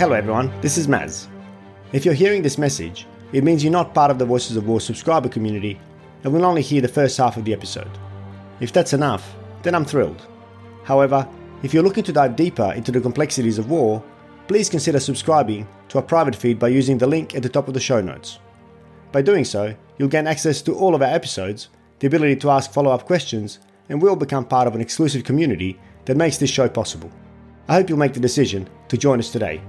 Hello everyone, this is Maz. If you're hearing this message, it means you're not part of the Voices of War subscriber community and will only hear the first half of the episode. If that's enough, then I'm thrilled. However, if you're looking to dive deeper into the complexities of war, please consider subscribing to our private feed by using the link at the top of the show notes. By doing so, you'll gain access to all of our episodes, the ability to ask follow up questions, and will become part of an exclusive community that makes this show possible. I hope you'll make the decision to join us today.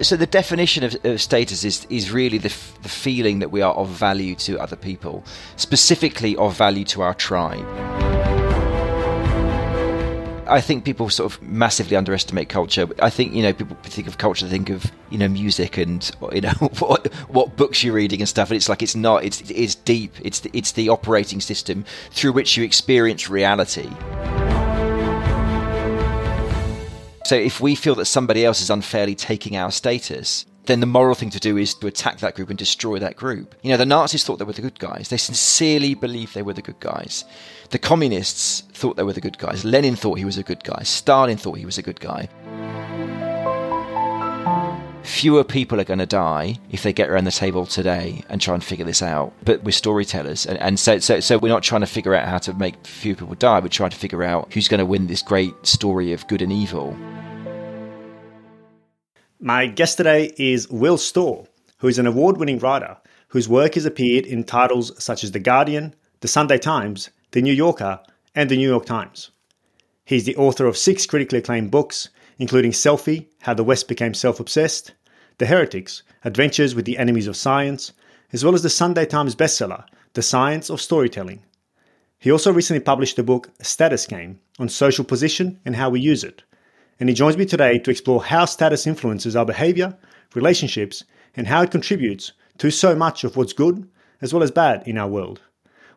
So the definition of, of status is is really the, f- the feeling that we are of value to other people, specifically of value to our tribe. I think people sort of massively underestimate culture. I think you know people think of culture, they think of you know music and you know what, what books you're reading and stuff. And it's like it's not. It's it's deep. It's the, it's the operating system through which you experience reality. So if we feel that somebody else is unfairly taking our status, then the moral thing to do is to attack that group and destroy that group. You know, the Nazis thought they were the good guys. They sincerely believed they were the good guys. The communists thought they were the good guys. Lenin thought he was a good guy. Stalin thought he was a good guy. Fewer people are going to die if they get around the table today and try and figure this out. But we're storytellers, and, and so, so so we're not trying to figure out how to make fewer people die. We're trying to figure out who's going to win this great story of good and evil. My guest today is Will Storr, who is an award winning writer whose work has appeared in titles such as The Guardian, The Sunday Times, The New Yorker, and The New York Times. He's the author of six critically acclaimed books, including Selfie How the West Became Self Obsessed, The Heretics Adventures with the Enemies of Science, as well as the Sunday Times bestseller, The Science of Storytelling. He also recently published the book Status Game on social position and how we use it and he joins me today to explore how status influences our behavior, relationships, and how it contributes to so much of what's good as well as bad in our world.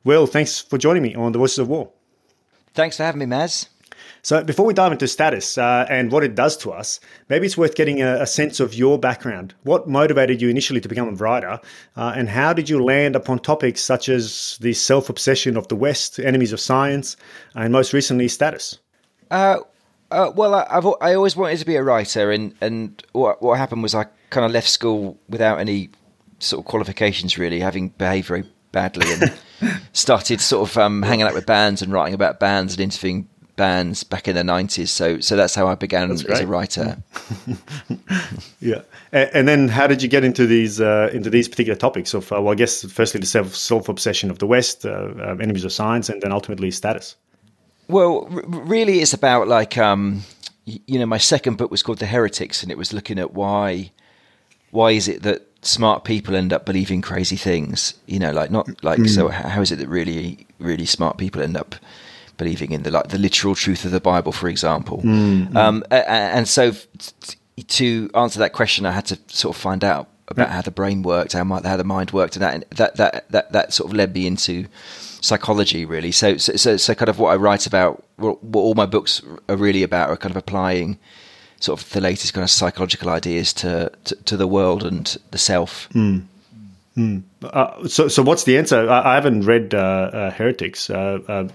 Will, thanks for joining me on the Voices of War. Thanks for having me, Maz. So, before we dive into status uh, and what it does to us, maybe it's worth getting a, a, sense of your background. What motivated you initially to become a writer, uh, and how did you land upon topics such as the self obsession of the West, enemies of science, and most recently, status? Uh, uh, well, I, have I always wanted to be a writer, and and what what happened was I kind of left school without any sort of qualifications, really, having behaved very badly, and started sort of um, hanging out with bands and writing about bands and interviewing bands back in the nineties. So so that's how I began as a writer. yeah, and, and, then how did you get into these uh, into these particular topics of? Uh, well, I guess firstly the self self obsession of the West, uh, um, enemies of science, and then ultimately status. Well, r- really, it's about like um, you know, my second book was called The Heretics, and it was looking at why why is it that smart people end up believing crazy things? You know, like not like mm. so. How is it that really really smart people end up believing in the like the literal truth of the Bible, for example? Mm. Um, and so, to answer that question, I had to sort of find out about how the brain worked, how, my, how the mind worked, and that that that that, that sort of led me into psychology really. So, so, so, so kind of what I write about, what, what all my books are really about, are kind of applying sort of the latest kind of psychological ideas to to, to the world and the self. Mm. Mm. Uh, so, so what's the answer? I, I haven't read uh, uh, Heretics, uh, uh,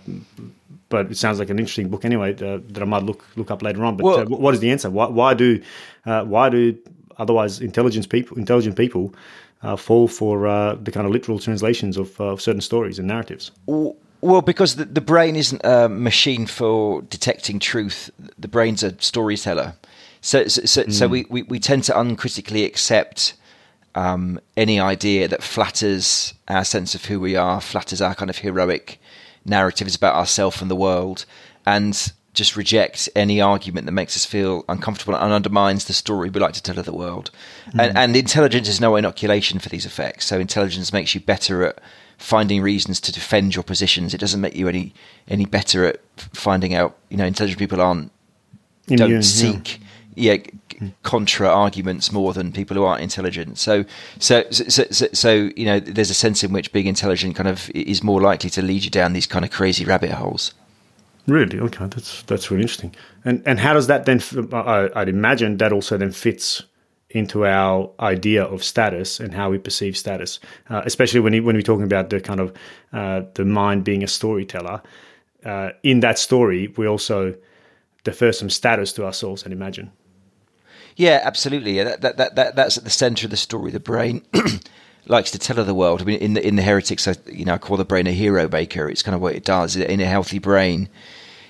but it sounds like an interesting book anyway uh, that I might look look up later on. But well, what is the answer? Why, why do why do otherwise intelligent people intelligent people uh, fall for uh, the kind of literal translations of, uh, of certain stories and narratives? Well, because the, the, brain isn't a machine for detecting truth. The brain's a storyteller. So, so, so, mm. so we, we, we, tend to uncritically accept um, any idea that flatters our sense of who we are, flatters our kind of heroic narratives about ourselves and the world, and just reject any argument that makes us feel uncomfortable and undermines the story we like to tell of the world. Mm. And, and, intelligence is no inoculation for these effects. So intelligence makes you better at finding reasons to defend your positions. It doesn't make you any any better at finding out. You know, intelligent people aren't don't seek yeah, yeah. Contra arguments more than people who aren't intelligent. So, so, so, so, so, you know, there's a sense in which being intelligent kind of is more likely to lead you down these kind of crazy rabbit holes. Really? Okay, that's that's really interesting. And and how does that then? I, would imagine that also then fits into our idea of status and how we perceive status, uh, especially when, when we're talking about the kind of uh, the mind being a storyteller. Uh, in that story, we also defer some status to ourselves and imagine. Yeah, absolutely. That, that, that, that, that's at the center of the story. The brain likes to tell of the world. I mean, in the in the heretics, I, you know, I call the brain a hero maker. It's kind of what it does. In a healthy brain,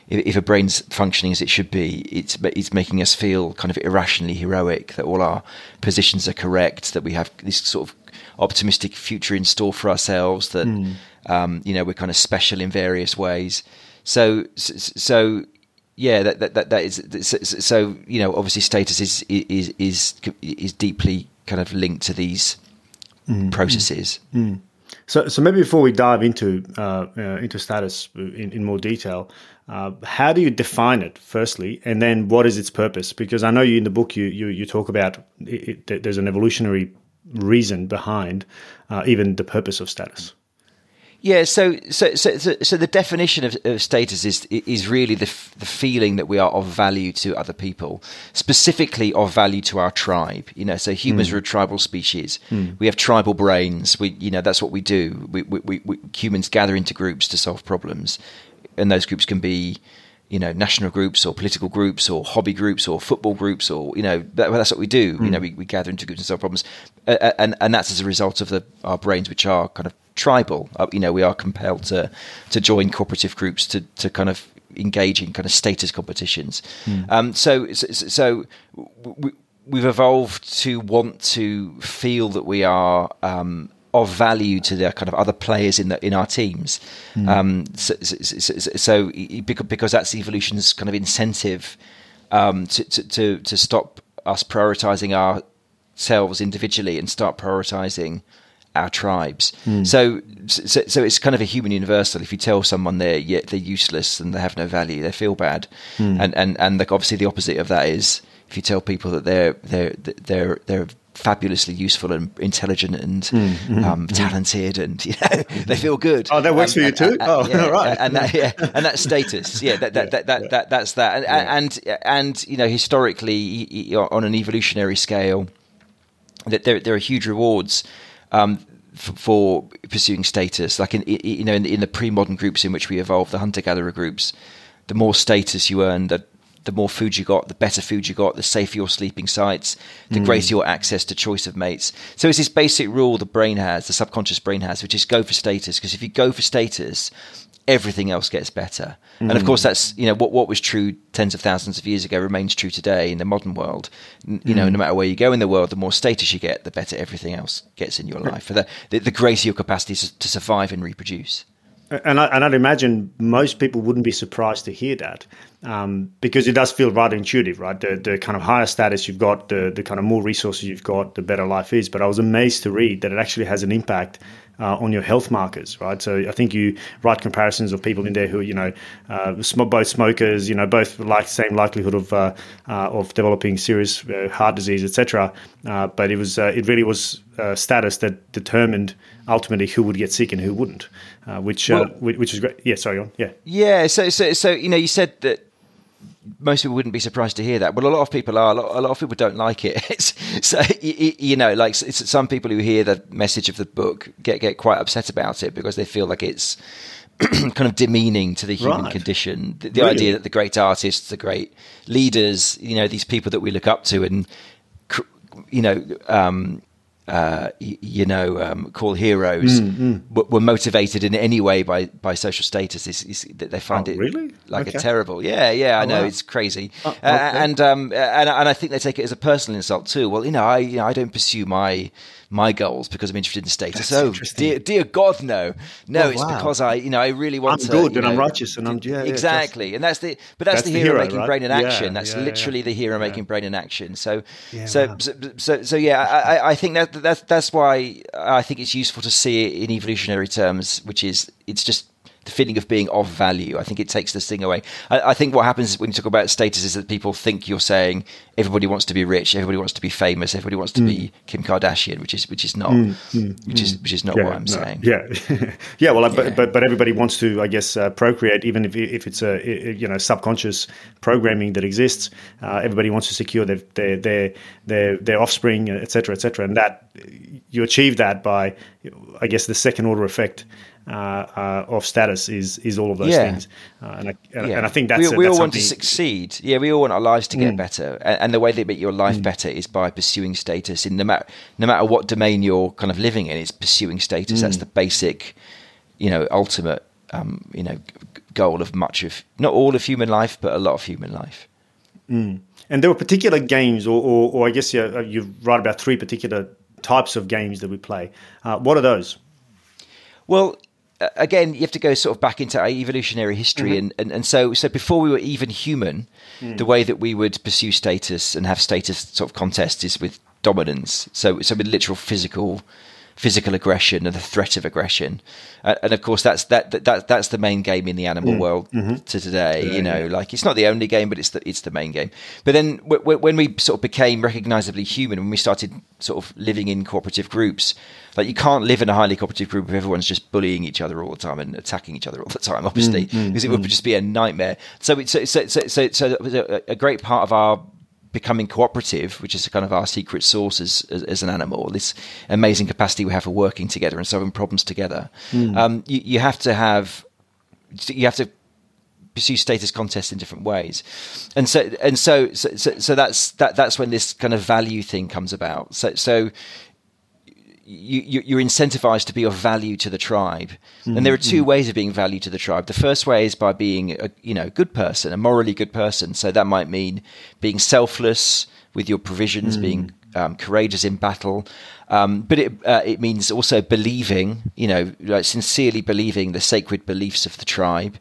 if, if a brain's functioning as it should be, it's it's making us feel kind of irrationally heroic. That all our positions are correct. That we have this sort of optimistic future in store for ourselves. That mm. um, you know we're kind of special in various ways. So so yeah, that that that, that is so. You know, obviously, status is is is is deeply kind of linked to these mm, processes. Mm, mm. So, so maybe before we dive into uh, uh, into status in, in more detail, uh, how do you define it firstly, and then what is its purpose? Because I know you in the book you you, you talk about it, it, there's an evolutionary reason behind uh, even the purpose of status. Yeah, so so so so, the definition of, of, status is is really the the feeling that we are of value to other people, specifically of value to our tribe. You know, so humans mm. are a tribal species. Mm. We have tribal brains. We you know that's what we do. We, we, we, humans gather into groups to solve problems, and those groups can be you know national groups or political groups or hobby groups or football groups or you know that, that's what we do mm. you know we, we gather into groups and solve problems uh, and and that's as a result of the our brains which are kind of tribal. Uh, you know, we are compelled to to join cooperative groups to to kind of engage in kind of status competitions. Mm. Um, so so, we, we've evolved to want to feel that we are um, of value to the kind of other players in the in our teams. Mm. Um, so, so, so, because that's evolution's kind of incentive um, to, to, to to stop us prioritizing ourselves individually and start prioritizing our tribes. Mm. So, so, so it's kind of a human universal. If you tell someone they're yet they're useless and they have no value, they feel bad. Mm. And and and the, obviously the opposite of that is if you tell people that they're they're they're they're fabulously useful and intelligent and mm, um, talented and you know they feel good. Oh, that works um, for you too. oh, yeah, right. And that, yeah, and that status, yeah, that that, yeah, that, that, yeah. that, that's that. And, and and you know historically on an evolutionary scale, that there there are huge rewards um, for pursuing status. Like in you know in, in the pre-modern groups in which we evolved, the hunter-gatherer groups, the more status you earn, the the more food you got, the better food you got, the safer your sleeping sites, the mm. greater your access to choice of mates. So it's this basic rule the brain has, the subconscious brain has, which is go for status. Because if you go for status, everything else gets better. Mm. And of course, mm. that's you know what what was true tens of thousands of years ago remains true today in the modern world. You mm. know, no matter where you go in the world, the more status you get, the better everything else gets in your life. For the the, the greater your capacity to survive and reproduce. And, I, and I'd imagine most people wouldn't be surprised to hear that um, because it does feel rather intuitive, right? The, the kind of higher status you've got, the, the kind of more resources you've got, the better life is. But I was amazed to read that it actually has an impact uh, on your health markers, right? So I think you write comparisons of people in there who, you know, uh, both smokers, you know, both like same likelihood of uh, uh of developing serious uh, heart disease, etc. Uh, but it was it really was status that determined ultimately who would get sick and who wouldn't, which well, which is great. Yeah, sorry, on. Yeah, yeah. So so so you know, you said that most people wouldn't be surprised to hear that, but a lot of people are. A lot, a lot of people don't like it. so you, you, know, like some people who hear the message of the book get get quite upset about it because they feel like it's kind of demeaning to the human right. condition. The, the really? idea that the great artists, the great leaders, you know, these people that we look up to, and you know, um, uh, you know, um, call heroes mm, mm. were motivated in any way by, by social status is, is that they find oh, it really like okay. a terrible. Yeah, yeah, I oh, know wow. it's crazy, oh, okay. uh, and um, and and I think they take it as a personal insult too. Well, you know, I you know, I don't pursue my my goals because I'm interested in status. That's oh, dear, dear God, no, no, oh, it's wow. because I, you know, I really want to. I'm to. good and know, I'm righteous and I'm yeah, exactly, yeah, and that's the, but that's, that's the, the, hero, hero making right? brain in action. Yeah, that's literally the hero making brain in action. So, so, wow. so, so, so, yeah, I, I think that that's that's why I think it's useful to see it in evolutionary terms, which is it's just the feeling of being of value. I think it takes this thing away. I, I, think what happens when you talk about status is that people think you're saying everybody wants to be rich, everybody wants to be famous, everybody wants to mm. be Kim Kardashian, which is which is not mm, mm, which is mm. which is not yeah, what I'm no, saying. Yeah, yeah. Well, yeah. But, but but everybody wants to, I guess, uh, procreate, even if if it's a you know subconscious programming that exists. Uh, everybody wants to secure their their their their, their offspring, etc., etc., and that you achieve that by, I guess, the second order effect of status is is all of those yeah. things, uh, and, I, and, yeah. and, I think that's we, we all want to succeed. Yeah, we all want our lives to get mm. better, and, and, the way they make your life mm. better is by pursuing status in no matter no matter what domain you're kind of living in. It's pursuing status. Mm. That's the basic, you know, ultimate, um, you know, goal of much of not all of human life, but a lot of human life. Mm. And there were particular games, or, or, or I guess you, you write about three particular types of games that we play. Uh, what are those? Well, again, you have to go sort of back into our evolutionary history, mm-hmm. and, and, and so so before we were even human, mm. the way that we would pursue status and have status sort of contests is with dominance. So so with literal physical physical aggression and the threat of aggression, uh, and of course that's that, that that's the main game in the animal mm. world mm-hmm. to today. Yeah, you know, yeah. like it's not the only game, but it's the it's the main game. But then w- w- when we sort of became recognizably human, when we started sort of living in cooperative groups, like you can't live in a highly cooperative group if everyone's just bullying each other all the time and attacking each other all the time, obviously, mm, mm, because it would mm. just be a nightmare. So it's so so so, so, so a great part of our becoming cooperative, which is kind of our secret sauce as, as, as, an animal, this amazing capacity we have for working together and solving problems together. Mm. Um, you, you, have to have, you have to pursue status contests in different ways, and so and so so, so, so that's that that's when this kind of value thing comes about. So so you, you're incentivized to be of value to the tribe. Mm-hmm. And there are 2 mm-hmm. ways of being value to the tribe. The first way is by being a you know good person, a morally good person. So that might mean being selfless with your provisions, mm. being um, courageous in battle. Um, but it uh, it means also believing, you know, like sincerely believing the sacred beliefs of the tribe.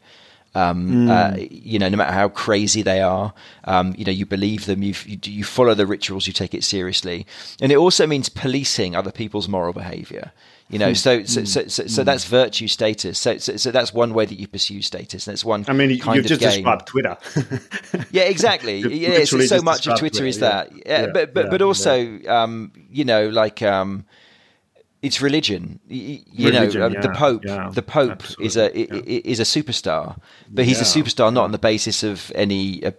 Um, mm. uh, you know, no matter how crazy they are, um, you know, you believe them, you, you follow the rituals, you take it seriously, and it also means policing other people's moral behaviour. You know, hmm. so so, hmm. so so so, that's virtue status. So, so, so that's one way that you pursue status. And that's one. I mean, you just described Twitter. yeah, exactly. yeah, so, so much of Twitter, Twitter is that. Yeah, yeah, but but yeah, but also, yeah. um, you know, like. Um, it's religion. You, religion, know, uh, yeah, the Pope. Yeah, the Pope is a yeah. is a superstar, but he's a superstar not on the basis of any uh,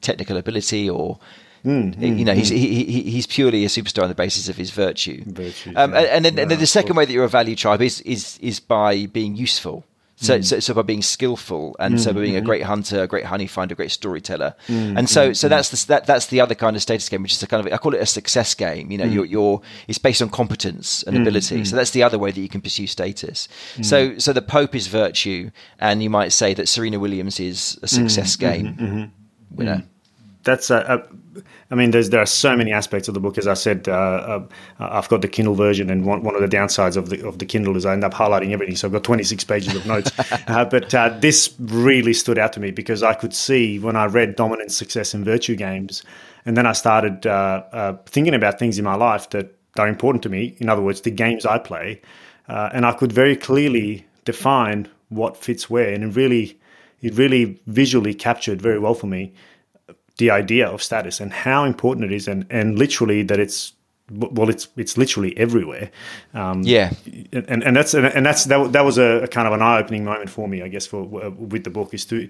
technical ability or. Mm, mm, you know, mm. he's he, he, he's purely a superstar on the basis of his virtue. Virtues, um, and, and, then, and then the second way that you're a value tribe is is is by being useful. So, mm. so, so, by being skillful and mm. so by being a mm-hmm. great hunter, a great honey finder, a great storyteller, mm. and so so that's the, that that's the other kind of status game, which is a kind of I call it a success game. You know, you're, you're it's based on competence and ability. So that's the other way that you can pursue status. So so the Pope is virtue, and you might say that Serena Williams is a success game mm-hmm. winner. That's a, a I mean, there are so many aspects of the book. As I said, uh, uh, I've got the Kindle version, and one, one of the downsides of the of the Kindle is I end up highlighting everything. So I've got 26 pages of notes. uh, but uh, this really stood out to me because I could see when I read Dominance, Success, and Virtue games, and then I started uh, uh, thinking about things in my life that are important to me. In other words, the games I play, and I could very clearly define what fits where, and it really, it really visually captured very well for me the idea of status and how important it is, and and literally that it's well, it's it's literally everywhere. Um, yeah, and and that's and that's that, that was a, a kind of an eye opening moment for me, I guess, for with the book is to.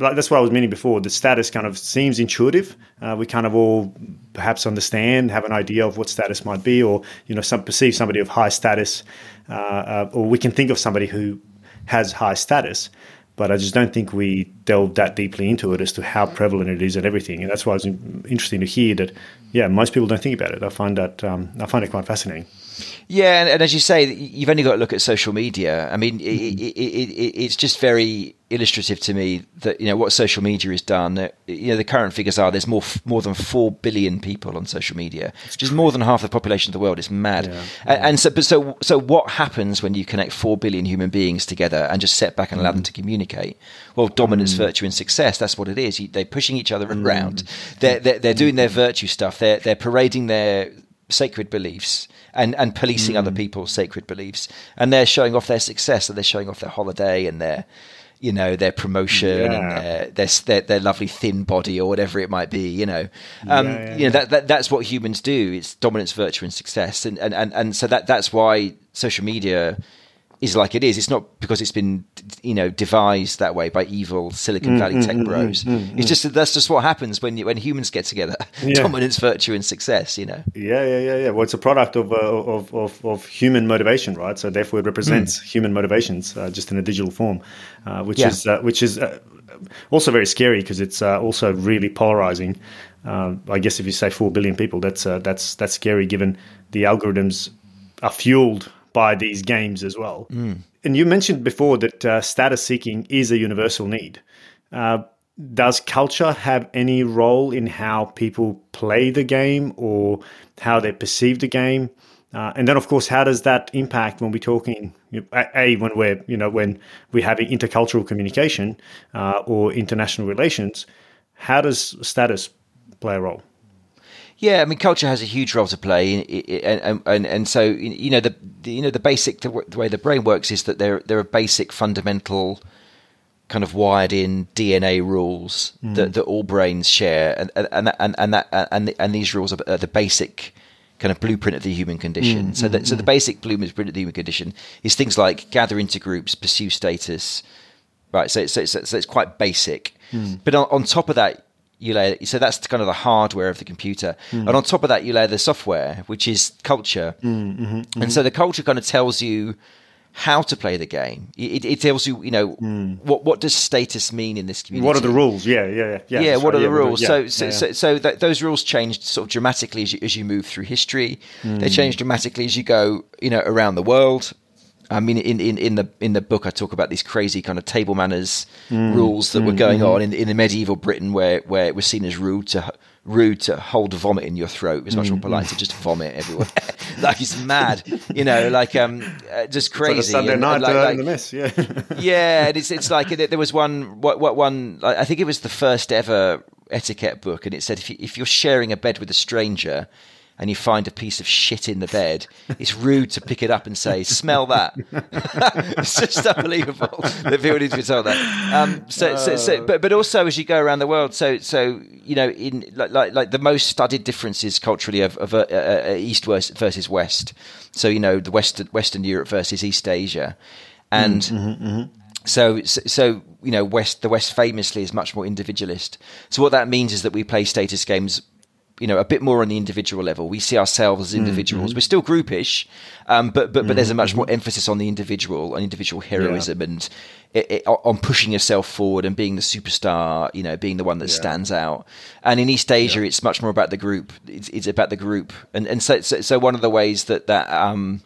Like that's what I was meaning before. The status kind of seems intuitive. Uh, we kind of all perhaps understand, have an idea of what status might be, or you know, some perceive somebody of high status, uh, uh, or we can think of somebody who has high status but I just don't think we delve that deeply into it as to how prevalent it is and everything. And that's why it's interesting to hear that, yeah, most people don't think about it. I find that um, I find it quite fascinating. Yeah, and, and, as you say, you've only got to look at social media. I mean, it, it, it, it's just very illustrative to me that you know what social media has done. You know, the current figures are there's more more than four billion people on social media, which is more than half the population of the world. It's mad. Yeah, yeah. And, and, so, but so, so what happens when you connect four billion human beings together and just set back and allow mm. them to communicate? Well, dominance, mm. virtue, and success. That's what it is. They're pushing each other mm. around. They're, they're, they're doing their virtue stuff. They're they're parading their sacred beliefs and, and policing Mm. other people's sacred beliefs. And they're showing off their success and they're showing off their holiday and their, you know, their promotion and their, their, their, their lovely thin body or whatever it might be, you know. Um, Yeah, yeah, you know, that, that, that's what humans do. It's dominance, virtue and success. And, and, and, and so that, that's why social media is like it is. It's not because it's been, you know, devised that way by evil Silicon Mm, Valley tech bros. it's just that that's just what happens when when humans get together. Yeah. Dominance, virtue, and success. You know. Yeah, yeah, yeah, yeah. Well, it's a product of, uh, of, of, of human motivation, right? So therefore, it represents human motivations, uh, just in a digital form, uh, which Yeah. is uh, which is uh, also very scary because it's uh, also really polarizing. Um, I guess if you say four billion people, that's uh, that's that's scary, given the algorithms are fueled by these games as well. And you mentioned before that uh, status seeking is a universal need. Uh, does culture have any role in how people play the game or how they perceive the game? Uh, and then, of course, how does that impact when we're talking? You know, a, a, when we're you know when we're having intercultural communication uh, or international relations, how does status play a role? Yeah, I mean, culture has a huge role to play, in- i- i- and and and so you know the, the you know the basic the, the way the brain works is that there there are basic fundamental kind of wired in DNA rules mm. that, that all brains share, and and and and that and and these rules are the basic kind of blueprint of the human condition. so that so the mm, basic blueprint of the human condition is things like gather into groups, pursue status, right? So so so, so it's quite basic, but on, on top of that. You lay so that's kind of the hardware of the computer, hmm. and on top of that, you lay the software, which is culture. Hmm, mm-hmm, and mm-hmm. so the culture kind of tells you how to play the game. It, it tells you, you know, hmm. what what does status mean in this community? What are the rules? Yeah, yeah, yeah. Yeah, what right. are the Yeah, rules? yeah, so, so, yeah. so, so that those rules change sort of dramatically as you, as you move through history. Hmm. They change dramatically as you go, you know, around the world. I mean, in, in, in the in the book, I talk about these crazy kind of table manners Hmm. rules that were going on in, in the medieval Britain, where, where it was seen as rude to rude to hold vomit in your throat. It was much more polite to just vomit everywhere. like it's mad, you know, like um, uh, just It's like crazy. Sunday And- night and like- uh, like- in the mess. Yeah. yeah, and it's it's like there was one what what one I think it was the first ever etiquette book, and it said if you, if you're sharing a bed with a stranger and you find a piece of shit in the bed, it's rude to pick it up and say, "Smell that." it's just unbelievable that people need to be told that. Um, so, so, so, but but also as you go around the world, so so you know, in like like, like the most studied differences culturally of, of uh, uh, uh, East versus, West. So you know, the Western Western Europe versus East Asia, and. So, so, so, you know, West the West famously is much more individualist. So what that means is that we play status games, you know, a bit more on the individual level. We see ourselves as individuals. We're still groupish, um, but but but there's a much more emphasis on the individual, on individual heroism, and it, it, on pushing yourself forward and being the superstar. You know, being the one that stands out. And in East Asia, it's much more about the group. It's, it's about the group, and and so, so so one of the ways that that um,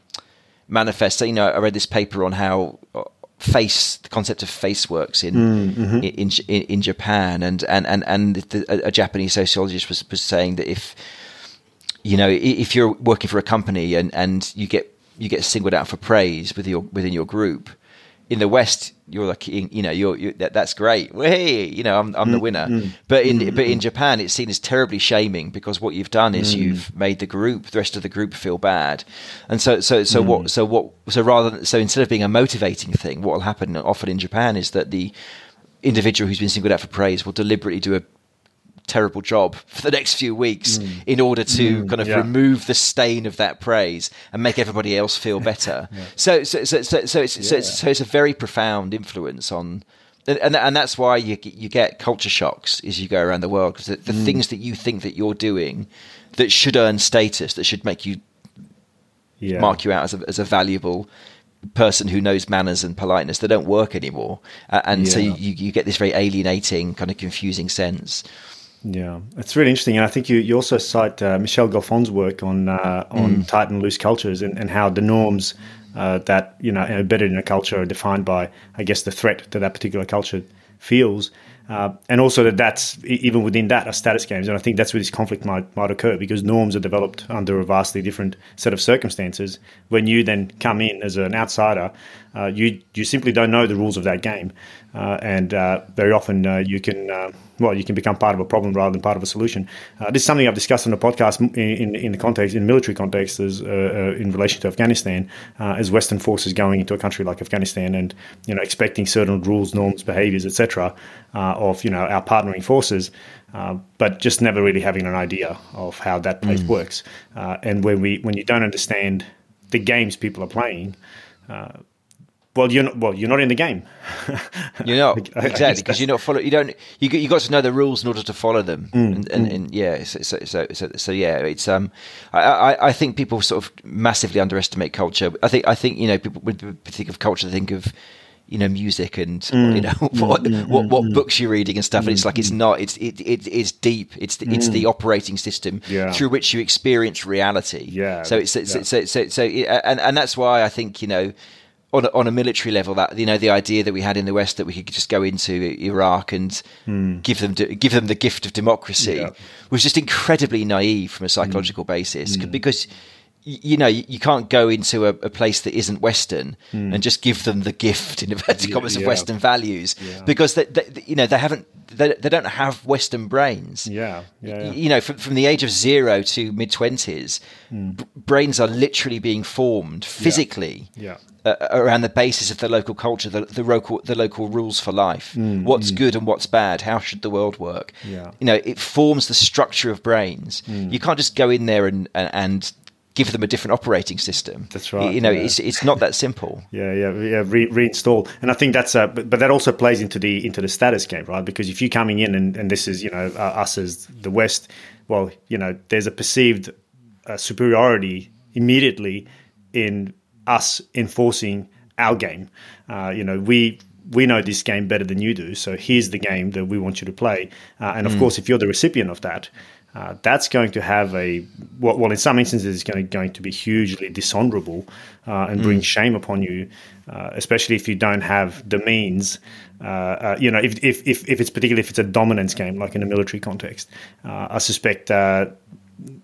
manifests. You know, I read this paper on how uh, face the concept of face works mm-hmm. in in, in in Japan, and and and and the, a, a Japanese sociologist was was saying that if you know if you're working for a company and and you get you get singled out for praise with your within your group. In the West, you're like, you know, you're, you're that, that's great. Well, hey, you know, I'm, I'm the mm, winner. Mm, but in mm, but in Japan, it's seen as terribly shaming because what you've done is you've made the group, the rest of the group, feel bad. And so, so, so what? So what? So rather, than, so instead of being a motivating thing, what will happen often in Japan is that the individual who's been singled out for praise will deliberately do a terrible job for the next few weeks in order to kind of yeah. remove the stain of that praise and make everybody else feel better. so, so, so, so, so, it's, so, it's, so it's a very profound influence on. And, and that's why you get- you get culture shocks as you go around the world because the, the things that you think that you're doing that should earn status that should make you yeah. mark you out as a, as a valuable person who knows manners and politeness they don't work anymore uh, and so you, you get this very alienating kind of confusing sense Yeah, it's really interesting, and I think you, you also cite uh, Michele Gelfand's work on uh, on tight and loose cultures and, and how the norms uh, that you know embedded in a culture are defined by, I guess, the threat that that particular culture feels, uh, and also that that's even within that are status games, and I think that's where this conflict might might occur because norms are developed under a vastly different set of circumstances. When you then come in as an outsider, uh, you you simply don't know the rules of that game, uh, and uh, very often uh, you can uh, well, you can become part of a problem rather than part of a solution. Uh, this is something I've discussed on the podcast in, in, in the context, in military context, as, uh, uh, in relation to Afghanistan, uh, as Western forces going into a country like Afghanistan and you know expecting certain rules, norms, behaviors, etc., uh, of you know our partnering forces. Uh, but just never really having an idea of how that place mm. works, and when we when you don't understand the games people are playing, well, you're not. Well, you're not in the game. you're not exactly because you're not follow. You don't. You you got to know the rules in order to follow them. Mm, and, and, mm. and, yeah, so so, so so, so yeah, it's um. I, I, I think people sort of massively underestimate culture. I think I think you know people when think of culture, think of you know music and mm, you know what mm, what, what mm, books you're reading and stuff. and it's like it's not. It's it, it it's deep. It's the, it's the operating system yeah. through which you experience reality. Yeah. So it's, it's, yeah. so so so and and that's why I think you know on a, on a military level, that you know, the idea that we had in the West that we could just go into Iraq and mm. give them give them the gift of democracy yeah. was just incredibly naive from a psychological mm. basis mm. because you know you can't go into a, a place that isn't Western hmm. and just give them the gift in inverted commas yeah, of Western values yeah. because they, they, you know they haven't they, they don't have Western brains. Yeah, yeah. You know, from, from the age of zero to mid twenties, mm. b- brains are literally being formed physically. Yeah. Uh, around the basis of the local culture, the, the local the local rules for life, mm, what's mm. good and what's bad, how should the world work? Yeah. You know, it forms the structure of brains. Mm. You can't just go in there and, and, and give them a different operating system. That's right. You know, yeah. it's it's not that simple. yeah, yeah, yeah. Re- reinstall, and I think that's a, but, but, that also plays into the into the status game, right? Because if you're coming in and, and this is you know uh, us as the West, well, you know, there's a perceived uh, superiority immediately in us enforcing our game. Uh, you know, we we know this game better than you do, so here's the game that we want you to play. Uh, and of mm. course, if you're the recipient of that, uh, that's going to have a well, well in some instances it's going to, going to be hugely dishonorable uh, and bring mm. shame upon you uh, especially if you don't have the means uh, uh, you know if, if, if, if, it's particularly if it's a dominance game like in a military context uh, I suspect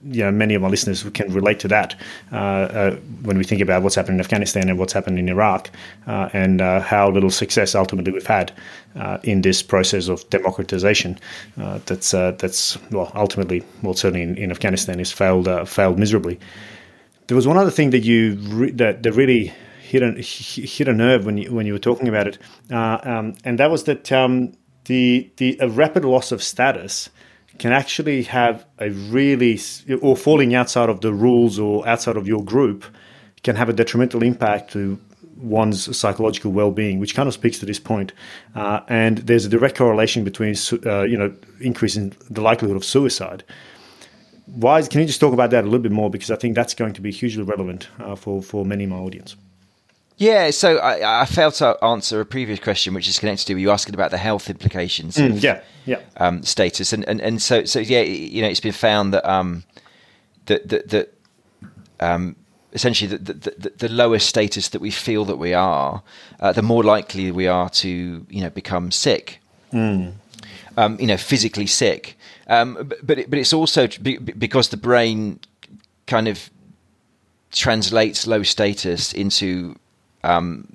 you know, many of my listeners can relate to that uh, uh, when we think about what's happened in Afghanistan and what's happened in Iraq, uh, and uh, how little success ultimately we've had uh, in this process of democratization. Uh, that's that's well, ultimately, well, certainly in, in Afghanistan, has failed failed miserably. There was one other thing that you re- that, that really hit a hit a nerve when you when you were talking about it, um, and that was that um, the the rapid loss of status can actually have a really, or falling outside of the rules or outside of your group, can have a detrimental impact to one's psychological well-being, which kind of speaks to this point. Uh, and there's a direct correlation between, uh, you know, increasing the likelihood of suicide. Why? Can you just talk about that a little bit more? Because I think that's going to be hugely relevant uh, for for many of my audience. Yeah, so I, I, failed to answer a previous question, which is connected to you asking about the health implications. Mm, of, yeah, yeah. Um, status and, and and so so yeah, you know, it's been found that um, that that, that um, essentially the, the, the, lower status that we feel that we are, uh, the more likely we are to you know become sick. Mm. Um, you know, physically sick. Um, but but, it, but it's also because the brain kind of translates low status into um,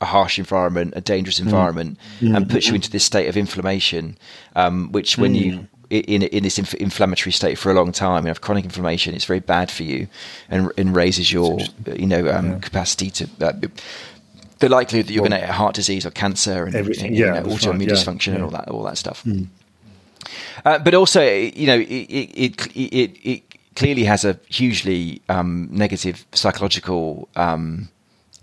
a harsh environment, a dangerous mm. environment, mm. and puts you into this state of inflammation, um, which when mm. you in in this inf- inflammatory state for a long time, you have chronic inflammation. It's very bad for you, and, and raises your you know um, yeah. capacity to. Uh, the likelihood that you're well, going to get heart disease or cancer and everything, you know, yeah, autoimmune right, dysfunction yeah, and all that, all that stuff. Mm. Uh, but also, you know, it, it, it, it, clearly has a hugely um, negative psychological um,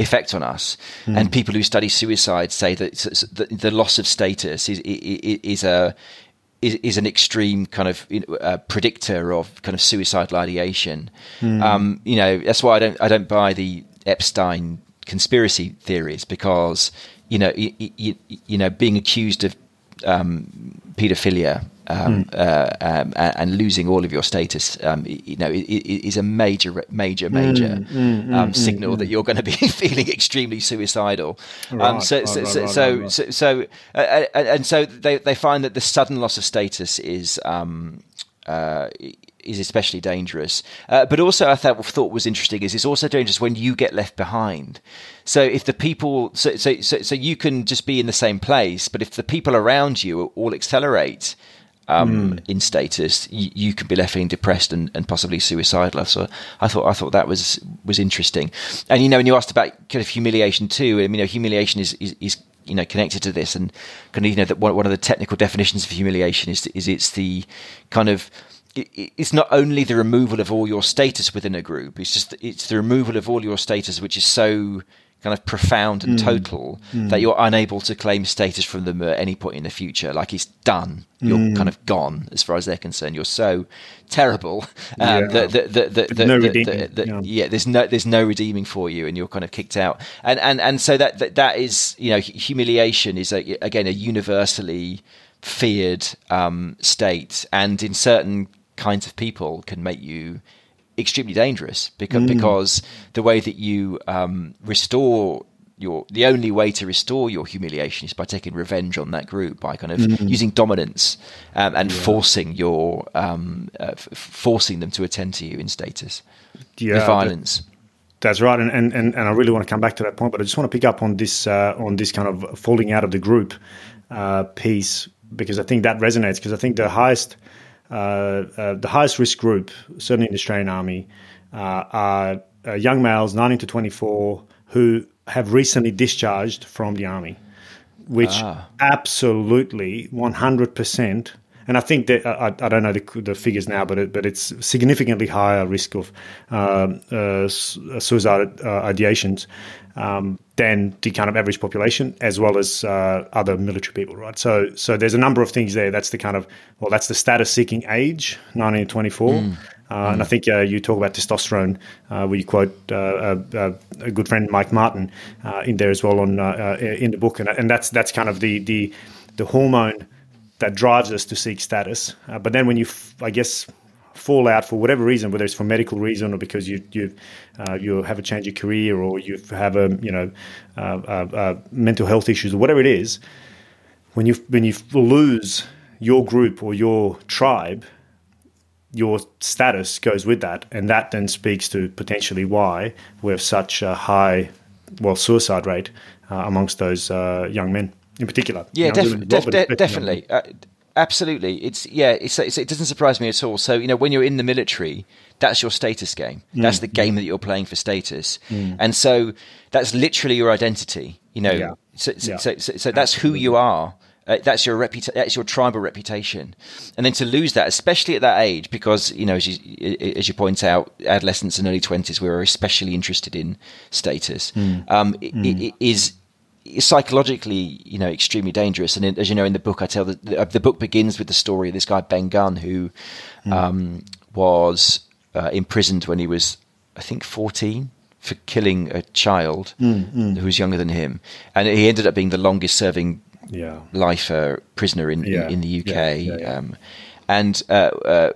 effect on us. Mm. And people who study suicide say that the, loss of status is, is a is, is an extreme kind of uh, predictor of kind of suicidal ideation. Mm. Um, you know, that's why I don't I don't buy the Epstein conspiracy theories because you know you, you, you know being accused of um, paedophilia um, mm. uh, um, and losing all of your status, um, you know, is a major, major, major mm, mm, signal mm, that you're going to be feeling extremely suicidal. Right, so, right, so, right, so, so, so, uh, uh, and so they, they find that the sudden loss of status is um, uh, is especially dangerous. Uh, but also, I thought thought was interesting is it's also dangerous when you get left behind. So if the people, so so so, so you can just be in the same place, but if the people around you all accelerate. Um, mm. In status, you, you can be left feeling depressed and, and possibly suicidal. So I thought I thought that was was interesting. And you know, when you asked about kind of humiliation too, I mean, you know, humiliation is, is, is you know connected to this and kind of you know that one, one of the technical definitions of humiliation is is it's the kind of it's not only the removal of all your status within a group it's just it's the removal of all your status which is so kind of profound and mm. total mm. that you're unable to claim status from them at any point in the future. Like it's done. You're mm. kind of gone as far as they're concerned. You're so terrible um, yeah. that, that, that, that, yeah. yeah. there's no there's no redeeming for you, and you're kind of kicked out. And and and so that that, that is you know humiliation is a, again a universally feared um, state, and in certain kinds of people can make you extremely dangerous because mm. because the way that you um, restore your the only way to restore your humiliation is by taking revenge on that group by kind of mm. using dominance um, and yeah. forcing your um, uh, f- forcing them to attend to you in status yeah, with violence. That, that's right, and, and and I really want to come back to that point, but I just want to pick up on this uh, on this kind of falling out of the group uh, piece because I think that resonates because I think the highest uh, uh, the highest risk group, certainly in the Australian Army, uh, are young males 19 to 24 who have recently discharged from the Army, which ah. absolutely 100%. And I think that I, I don't know the, the, figures now, but it, but it's significantly higher risk of um, uh, suicide uh, ideations um, than the kind of average population, as well as uh, other military people, right? So, so there's a number of things there. That's the kind of well, that's the status-seeking age, 19 to 24. Mm. Uh, mm. And I think uh, you talk about testosterone, uh, where you quote uh, uh, a good friend Mike Martin in there as well on in the book, and, and that's that's kind of the the the hormone that drives us to seek status. but then when you, f- I guess, fall out for whatever reason, whether it's for medical reason or because you you uh, you have a change of career or you have a you know uh, uh, uh, mental health issues or whatever it is, when you when you lose your group or your tribe, your status goes with that, and that then speaks to potentially why we have such a high well suicide rate uh, amongst those uh, young men in particular. Yeah, you know, def- def- definitely. Absolutely, it's yeah, it's, it's, it doesn't surprise me at all. So you know, when you're in the military, that's your status game. Mm. That's the game that you're playing for status, mm. and so that's literally your identity. You know, yeah. so, so, yeah. so, so, so that's who you are. Uh, that's your reputa- that's your tribal reputation, and then to lose that, especially at that age, because you know, as you, as you point out, adolescents and early twenties, we are especially interested in status. Mm. Um, mm. It, it is psychologically, you know, extremely dangerous. And as you know, in the book, I tell the, the, the book begins with the story of this guy Ben Gunn who mm. um, was uh, imprisoned when he was, I think, fourteen for killing a child mm, mm. who was younger than him, and he ended up being the longest serving yeah. lifer prisoner in, yeah. in, in, the UK. Yeah, um, and uh, uh,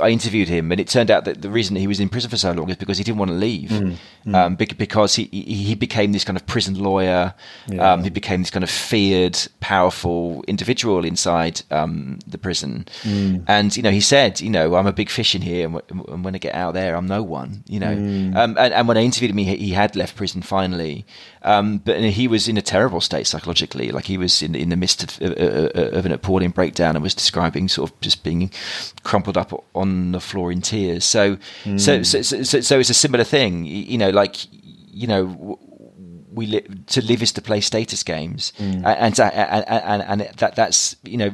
I interviewed him, and it turned out that the reason he was in prison for so long is because he didn't want to leave, mm, mm. Um, because he he became this kind of prison lawyer. Yeah. Um, he became this kind of feared, powerful individual inside um, the prison. Mm. And you know, he said, you know, I'm a big fish in here, and, w- and when I get out there, I'm no one. You know, hmm. um, and, and, when I interviewed him, he, he had left prison finally, um, but he was in a terrible state psychologically. Like he was in in the midst of, uh, of an appalling breakdown and was describing sort of just being crumpled up on the floor in tears. So, mm. so, so, so, so, it's a similar thing. You know, like you know. We li- to live is to play status games, mm. and, and, and and that that's you know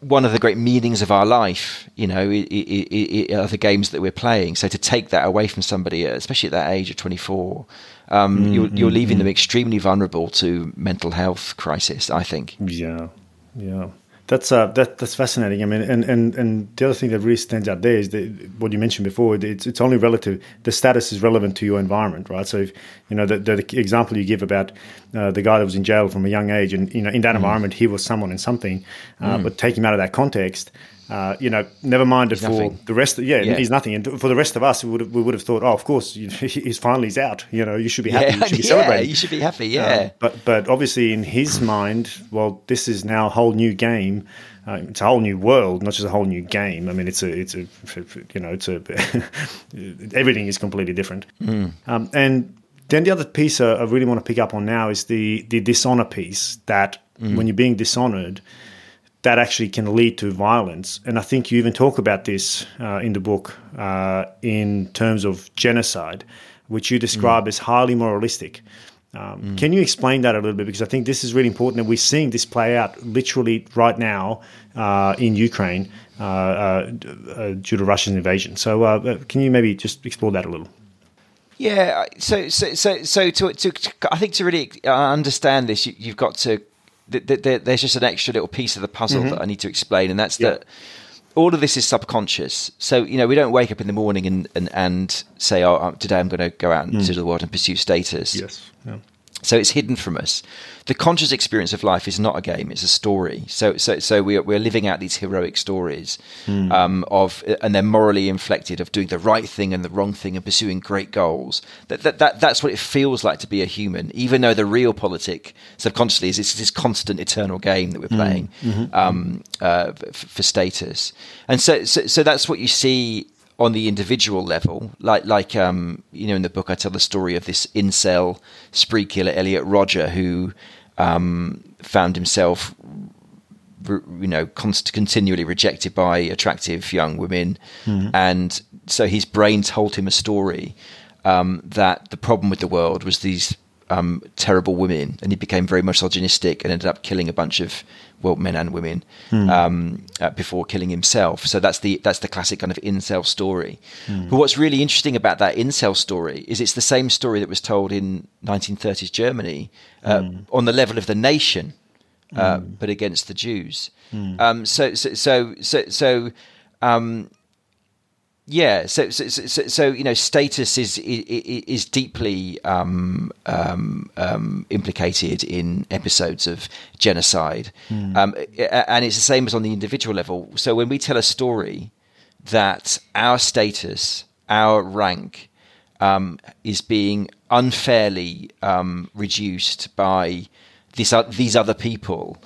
one of the great meanings of our life, you know, it, it, it, are the games that we're playing. So to take that away from somebody, especially at that age of 24, um, mm-hmm. you're, you're, leaving them extremely vulnerable to mental health crisis. I think. Yeah, yeah. That's uh, that, that's fascinating. I mean, and, and, and the other thing that really stands out there is that what you mentioned before. It's it's only relative. The status is relevant to your environment, right? So, if, you know, the, the example you give about uh, the guy that was in jail from a young age, and you know, in that mm. environment, he was someone and something. Uh, mm. But take him out of that context, uh, you know, never minded for nothing. the rest. Of, yeah, Yeah. he's nothing. And for the rest of us, we would have, we would have thought, oh, of course, you, he's finally he's out. You know, you should be happy. Yeah, you should be yeah, celebrating. you should be happy. Uh, Yeah, but but obviously in his mind, well, this is now a whole new game. Uh, it's a whole new world, not just a whole new game. I mean, it's a it's a you know it's a everything is completely different. Um, and then the other piece uh, I really want to pick up on now is the the dishonor piece. That when you're being dishonored, that actually can lead to violence. And I think you even talk about this uh, in the book uh, in terms of genocide, which you describe as highly moralistic. Um, Can you explain that a little bit? Because I think this is really important, and we're seeing this play out literally right now uh, in Ukraine uh, uh, uh, due to Russian invasion. So, can you maybe just explore that a little? Yeah, so so so so to, to I think to really uh, understand this, you, you've got to. Th- th- th- there's just an extra little piece of the puzzle that I need to explain, and that's Yeah. that all of this is subconscious. So you know, we don't wake up in the morning and and, and say, "Oh, uh, today I'm going to go out into the world and pursue status." Yeah. So it's hidden from us. The conscious experience of life is not a game; it's a story. So, so, so we're we're living out these heroic stories um, of, and they're morally inflected of doing the right thing and the wrong thing and pursuing great goals. That, that, that that's what it feels like to be a human. Even though the realpolitik, subconsciously, is this, this constant, eternal game that we're playing um, uh, f- for status. And so, so, so that's what you see on the individual level, like like um, you know in the book I tell the story of this incel spree killer Elliot Rodger who um, found himself you know const- continually rejected by attractive young women, and so his brain told him a story um, that the problem with the world was these um, terrible women, and he became very misogynistic and ended up killing a bunch of well men and women um, uh, before killing himself. So that's the that's the classic kind of incel story. But what's really interesting about that incel story is it's the same story that was told in 1930s Germany uh, on the level of the nation uh, but against the Jews. Um, so, so, so, so, so um, yeah. So, so, so, so, you know, status is is, is deeply um, um, um, implicated in episodes of genocide, um, and it's the same as on the individual level. So, when we tell a story that our status, our rank, um, is being unfairly um, reduced by this, o- these other people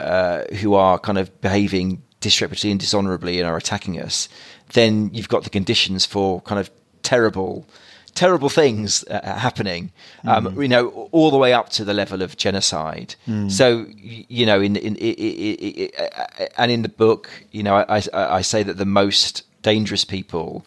uh, who are kind of behaving disreputably and dishonorably and are attacking us, then you've got the conditions for kind of terrible, terrible things uh, uh happening. Um, mm-hmm. You know, all the way up to the level of genocide. Mm. So you know, in in, i i i i uh, uh, and in the book, you know, I, I, I say that the most dangerous people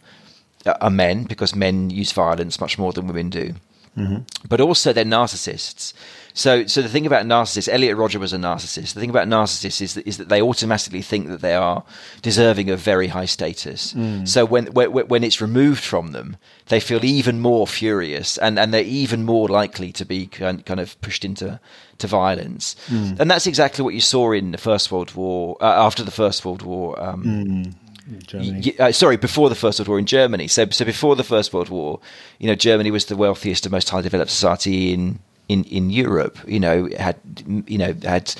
are men because men use violence much more than women do. Mm-hmm. But also they're narcissists. So, so the thing about narcissists, Elliot Rodger was a narcissist. The thing about narcissists is that, is that they automatically think that they are deserving of very high status. So when, when when it's removed from them, they feel even more furious, and, and they're even more likely to be kind, kind of pushed into to violence. And that's exactly what you saw in the First World War. Uh, after the First World War, um, Germany. Uh, sorry, before the First World War in Germany. So, so before the First World War, you know, Germany was the wealthiest and most highly developed society in in in Europe. You know, had you know had.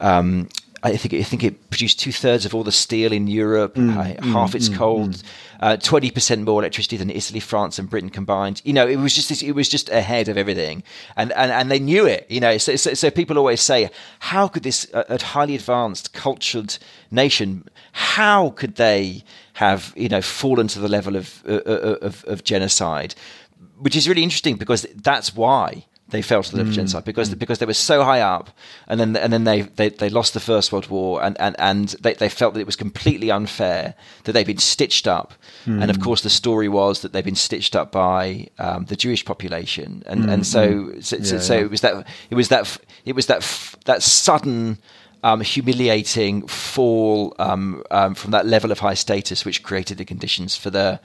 Um, I think I think it produced two thirds of all the steel in Europe, uh, half its coal, uh, twenty percent more electricity than Italy, France, and Britain combined. You know, it was just this, it was just ahead of everything, and and, and they knew it. You know, so, so, so people always say, how could this uh, a highly advanced, cultured nation, how could they have you know fallen to the level of uh, uh, of, of genocide? Which is really interesting because that's why they fell to the level of genocide because because they were so high up, and then and then they, they, they lost the First World War, and, and, and they, they felt that it was completely unfair that they'd been stitched up, and of course the story was that they'd been stitched up by um, the Jewish population, and and so so, so, Yeah, so yeah. it was that it was that it was that f- that sudden. Um, humiliating fall um, um, from that level of high status, which created the conditions for the,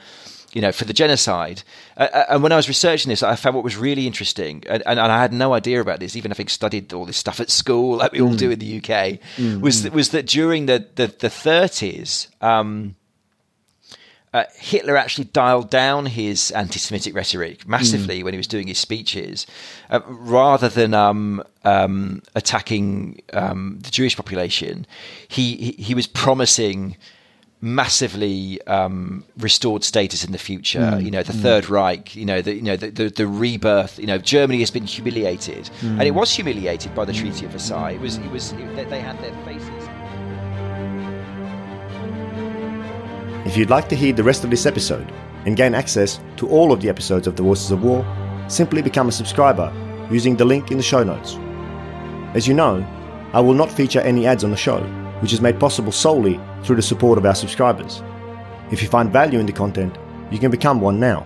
you know, for the genocide. Uh, and when I was researching this, I found what was really interesting, and, and, and I had no idea about this, even having studied all this stuff at school, like we all do in the UK, was that, was that during the the, the 30s. Um, uh, Hitler actually dialed down his anti-Semitic rhetoric massively when he was doing his speeches, uh, rather than um, um, attacking um, the Jewish population. He, he he was promising massively um, restored status in the future. Mm. You know, the mm. Third Reich. You know, the you know the, the, the rebirth. You know, Germany has been humiliated, mm. and it was humiliated by the Treaty of Versailles. It was. It was. It, they had their faces. If you'd like to hear the rest of this episode and gain access to all of the episodes of the Voices of War, simply become a subscriber using the link in the show notes. As you know, I will not feature any ads on the show, which is made possible solely through the support of our subscribers. If you find value in the content, you can become one now.